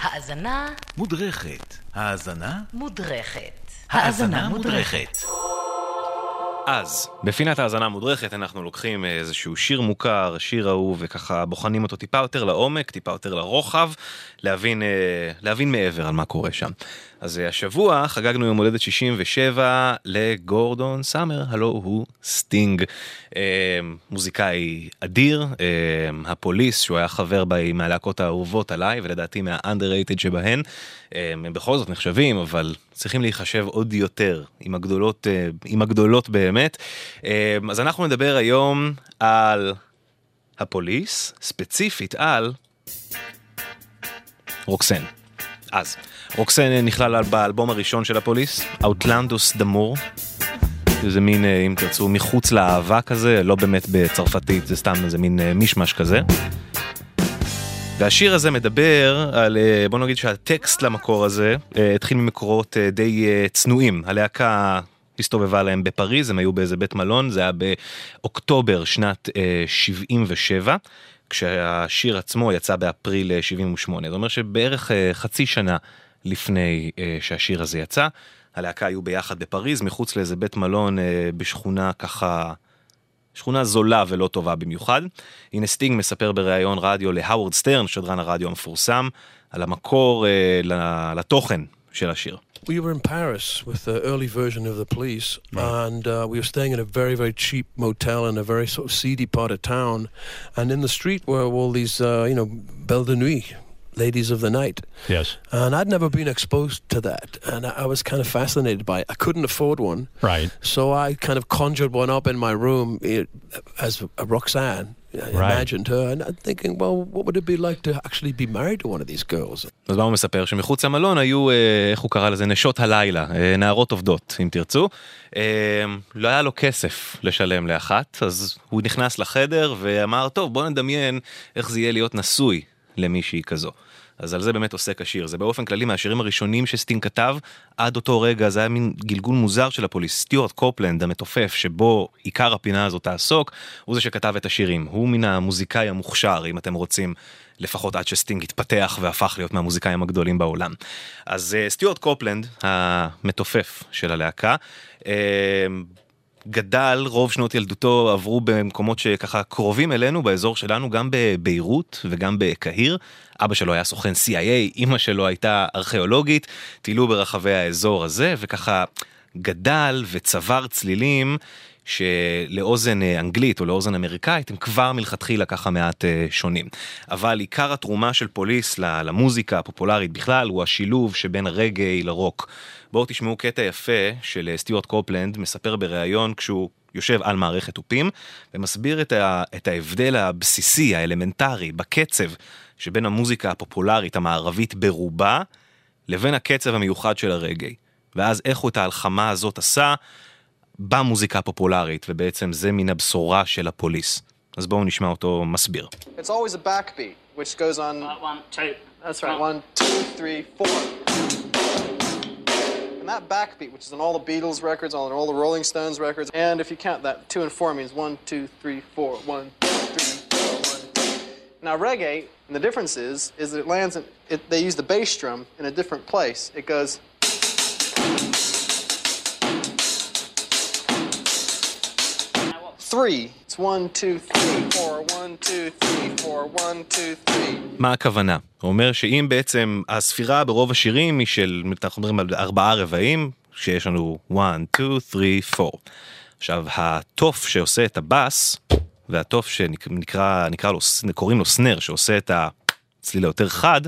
האזנה מודרכת. האזנה? מודרכת. האזנה מודרכת. אז, בפינת האזנה המודרכת אנחנו לוקחים איזשהו שיר מוכר, שיר אהוב, וככה בוחנים אותו טיפה יותר לעומק, טיפה יותר לרוחב, להבין, אה, להבין מעבר על מה קורה שם. אז אה, השבוע חגגנו יום הולדת 67 לגורדון סאמר, הלא הוא סטינג. אה, מוזיקאי אדיר, אה, ה Police, שהוא היה חבר בה מהלהקות האהובות עליי, ולדעתי מה-underrated שבהן. אה, הם בכל זאת נחשבים, אבל צריכים להיחשב עוד יותר עם הגדולות, אה, עם הגדולות באמת. אה, אז אנחנו נדבר היום על הפוליס, ספציפית על רוקסן. אז, רוקסן נכלל באלבום הראשון של הפוליס, Outlandus דמור. זה מין, אה, אם תרצו, מחוץ לאהבה כזה, לא באמת בצרפתית, זה סתם איזה מין אה, מישמש כזה. והשיר הזה מדבר על, אה, בוא נגיד שהטקסט למקור הזה התחיל ממקורות די צנועים. הלהקה הסתובבה להם בפריז, הם היו באיזה בית מלון, זה היה באוקטובר שנת 77. כשהשיר עצמו יצא באפריל 78. זאת אומרת שבערך חצי שנה לפני שהשיר הזה יצא, הלהקה היו ביחד בפריז, מחוץ לאיזה בית מלון בשכונה ככה, שכונה זולה ולא טובה במיוחד. הנה סטינג מספר בריאיון רדיו להאוורד סטרן, שדרן הרדיו המפורסם, על המקור לתוכן של השיר. we were in Paris with the early version of the police, right. and uh, we were staying in a very, very cheap motel in a very sort of seedy part of town. And in the street were all these, uh, you know, belle de nuit, ladies of the night. Yes. And I'd never been exposed to that, and I was kind of fascinated by it. I couldn't afford one, right? So I kind of conjured one up in my room it, as a Roxanne. Right. imagined her, and I'm thinking, well, what would it be like to actually be married to one of these girls? אז מה הוא מספר? שמחוץ למלון היו, אה, איך הוא קרא לזה, נשות הלילה, אה, נערות עובדות, אם תרצו. אה, לא היה לו כסף לשלם לאחת, אז הוא נכנס לחדר ואמר, טוב, בוא נדמיין איך זה יהיה להיות נשוי למישהי כזו. אז על זה באמת עוסק השיר. זה באופן כללי מהשירים הראשונים שסטין כתב, עד אותו רגע זה היה מין גלגול מוזר של הפוליס. סטיוארט קופלנד המתופף, שבו עיקר הפינה הזאת תעסוק, הוא זה שכתב את השירים. הוא מן המוזיקאי המוכשר, אם אתם רוצים, לפחות עד שסטינג התפתח והפך להיות מהמוזיקאים הגדולים בעולם. אז uh, סטיוארט קופלנד, המתופף של הלהקה, uh, גדל, רוב שנות ילדותו עברו במקומות שככה קרובים אלינו, באזור שלנו, גם בביירות וגם בקהיר. אבא שלו היה סוכן CIA, אימא שלו הייתה ארכיאולוגית, טיילו ברחבי האזור הזה, וככה גדל וצבר צלילים. שלאוזן אנגלית או לאוזן אמריקאית הם כבר מלכתחילה ככה מעט שונים. אבל עיקר התרומה של פוליס למוזיקה הפופולרית בכלל הוא השילוב שבין הרגעי לרוק. בואו תשמעו קטע יפה של סטיוארט קופלנד מספר בריאיון כשהוא יושב על מערכת תופים ומסביר את, ה, את ההבדל הבסיסי, האלמנטרי, בקצב שבין המוזיקה הפופולרית המערבית ברובה לבין הקצב המיוחד של הרגעי. ואז איך הוא את ההלחמה הזאת עשה במוזיקה הפופולרית, ובעצם זה מן הבשורה של הפוליס. אז בואו נשמע אותו מסביר. It's always a backbeat, which goes on... Uh, one, two. That's right, one, two, three, four. And that backbeat, which is on all the Beatles records, on all the Rolling Stones records, and if you count that, two and four means one, two, three, four, one, two, three, four, one. Now reggae, and the difference is, is that it lands in, it, they use the bass drum in a different place. It goes... מה הכוונה? הוא אומר שאם בעצם הספירה ברוב השירים היא של, אנחנו מדברים על ארבעה רבעים, שיש לנו 1, 2, 3, 4. עכשיו, התוף שעושה את הבאס, והתוף שנקרא, נקרא לו, קוראים לו סנר, שעושה את הצליל היותר חד,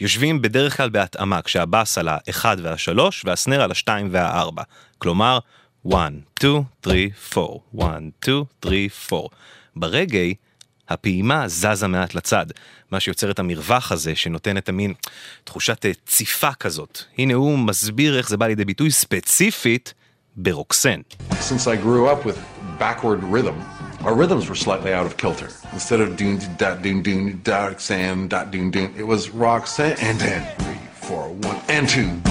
יושבים בדרך כלל בהתאמה, כשהבאס על האחד והשלוש, והסנר על השתיים והארבע. כלומר, 1, 2, 3, 4, 1, 2, 3, 4. ברגעי, הפעימה זזה מעט לצד, מה שיוצר את המרווח הזה שנותן את המין תחושת ציפה כזאת. הנה הוא מסביר איך זה בא לידי ביטוי ספציפית ברוקסן. Since I grew up with backward rhythm, our rhythms were slightly out of kilter. Instead of doon dot doon doon dot Roxanne dot doon doon, it was Roxanne and then three, four, one and two.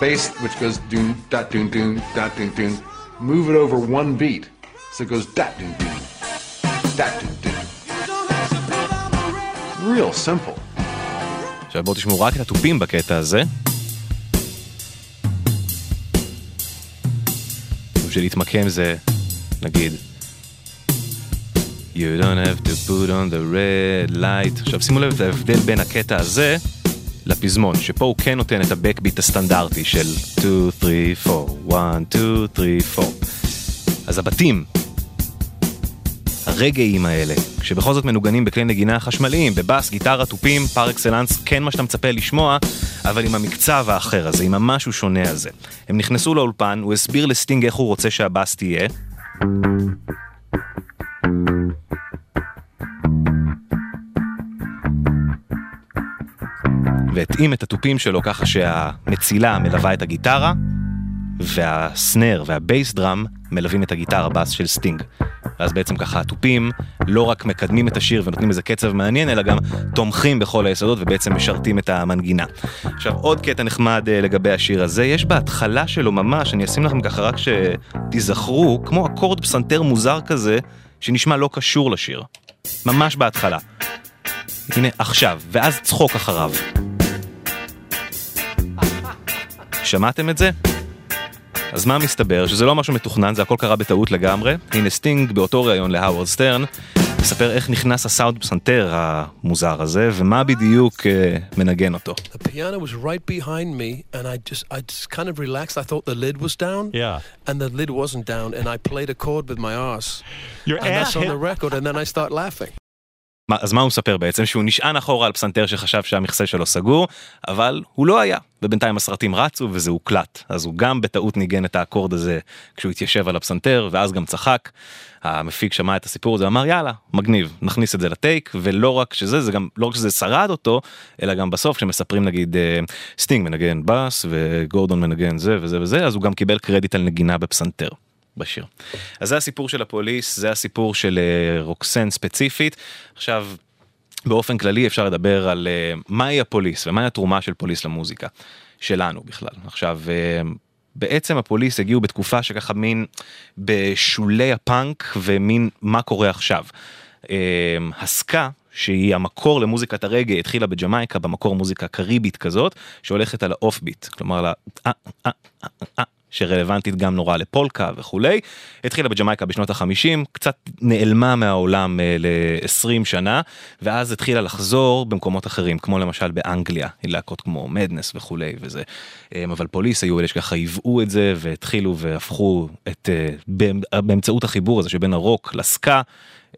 Bass, which goes doon dot doon doon dot doon doon, move it over one beat, so it goes dot doon doon, dot doon doon, real simple. עכשיו בואו תשמעו רק את התופים בקטע הזה. בשביל להתמקם זה, נגיד, You don't have to put on the red light. עכשיו שימו לב את ההבדל בין הקטע הזה לפזמון, שפה הוא כן נותן את הבקביט הסטנדרטי של 2, 3, 4, 1, 2, 3, 4. אז הבתים, הרגעים האלה, שבכל זאת מנוגנים בכלי נגינה חשמליים, בבאס, גיטרה, תופים, פר אקסלנס, כן מה שאתה מצפה לשמוע, אבל עם המקצב האחר הזה, עם המשהו שונה הזה. הם נכנסו לאולפן, הוא הסביר לסטינג איך הוא רוצה שהבאס תהיה. והתאים את התופים שלו ככה שהמצילה מלווה את הגיטרה, והסנר והבייס דראם מלווים את הגיטרה בס של סטינג. ואז בעצם ככה התופים לא רק מקדמים את השיר ונותנים איזה קצב מעניין, אלא גם תומכים בכל היסודות ובעצם משרתים את המנגינה. עכשיו עוד קטע נחמד אה, לגבי השיר הזה, יש בהתחלה שלו ממש, אני אשים לכם ככה רק שתיזכרו, כמו אקורד פסנתר מוזר כזה, שנשמע לא קשור לשיר. ממש בהתחלה. הנה עכשיו, ואז צחוק אחריו. שמעתם את זה? אז מה מסתבר? שזה לא משהו מתוכנן, זה הכל קרה בטעות לגמרי. הנה סטינג באותו ראיון להאוורד סטרן, מספר איך נכנס הסאונד פסנתר המוזר הזה, ומה בדיוק אה, מנגן אותו. The piano was right behind me, and I just, I just kind of relaxed. I thought the lid was down, Yeah. and the lid wasn't down, and I played a chord with my arse, Your ass. and that's on the record, and then I start laughing. אז מה הוא מספר בעצם? שהוא נשען אחורה על פסנתר שחשב שהמכסה שלו סגור, אבל הוא לא היה, ובינתיים הסרטים רצו וזה הוקלט. אז הוא גם בטעות ניגן את האקורד הזה כשהוא התיישב על הפסנתר, ואז גם צחק. המפיק שמע את הסיפור הזה, אמר יאללה, מגניב, נכניס את זה לטייק, ולא רק שזה, זה גם, לא רק שזה שרד אותו, אלא גם בסוף כשמספרים נגיד אה, סטינג מנגן בס וגורדון מנגן זה וזה וזה, אז הוא גם קיבל קרדיט על נגינה בפסנתר. בשיר. אז זה הסיפור של ה Police, זה הסיפור של אה, רוקסן ספציפית. עכשיו, באופן כללי אפשר לדבר על אה, מהי הפוליס ומהי התרומה של פוליס למוזיקה שלנו בכלל. עכשיו, אה, בעצם הפוליס הגיעו בתקופה שככה מין בשולי הפאנק ומין מה קורה עכשיו. הסקה שהיא המקור למוזיקת הרגע התחילה בג'מייקה במקור מוזיקה קריבית כזאת שהולכת על האוף ביט כלומר אה, אה, אה, אה, שרלוונטית גם נורא לפולקה וכולי. התחילה בג'מייקה בשנות החמישים, קצת נעלמה מהעולם אה, ל-20 שנה, ואז התחילה לחזור במקומות אחרים, כמו למשל באנגליה, להקות כמו מדנס וכולי וזה. אה, אבל פוליס היו אלה שככה היוו את זה והתחילו והפכו את, אה, באמצעות החיבור הזה שבין הרוק לסקה.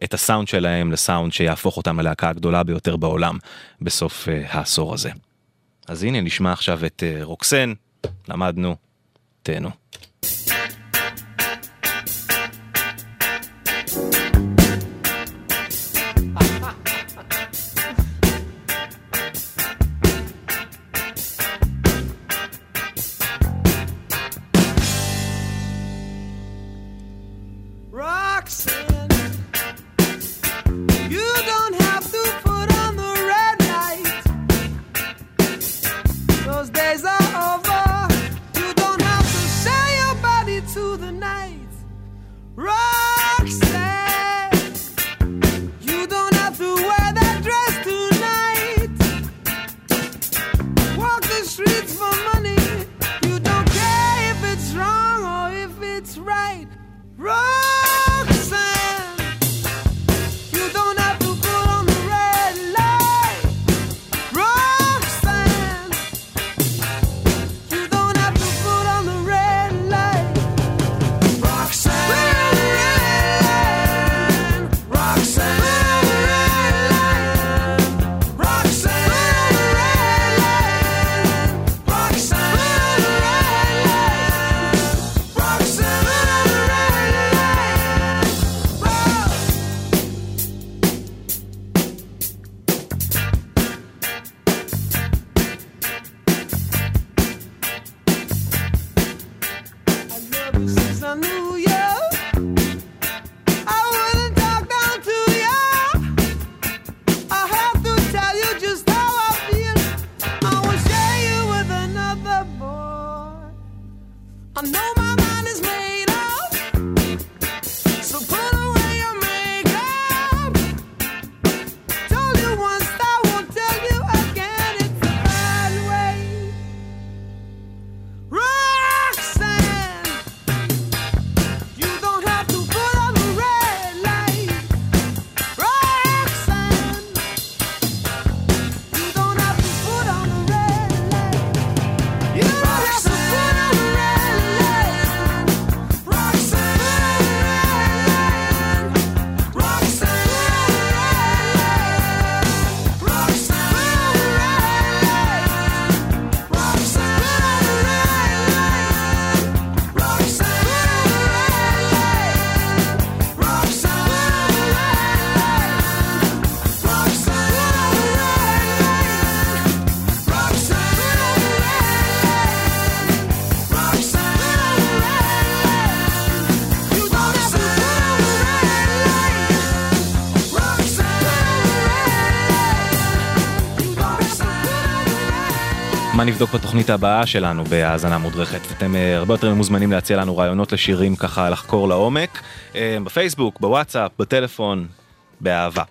את הסאונד שלהם לסאונד שיהפוך אותם ללהקה הגדולה ביותר בעולם בסוף uh, העשור הזה. אז הנה נשמע עכשיו את uh, רוקסן, למדנו, תהנו. Roxanne, I know מה נבדוק בתוכנית הבאה שלנו בהאזנה מודרכת. אתם אה, הרבה יותר מוזמנים להציע לנו רעיונות לשירים ככה לחקור לעומק. אה, בפייסבוק, בוואטסאפ, בטלפון, באהבה.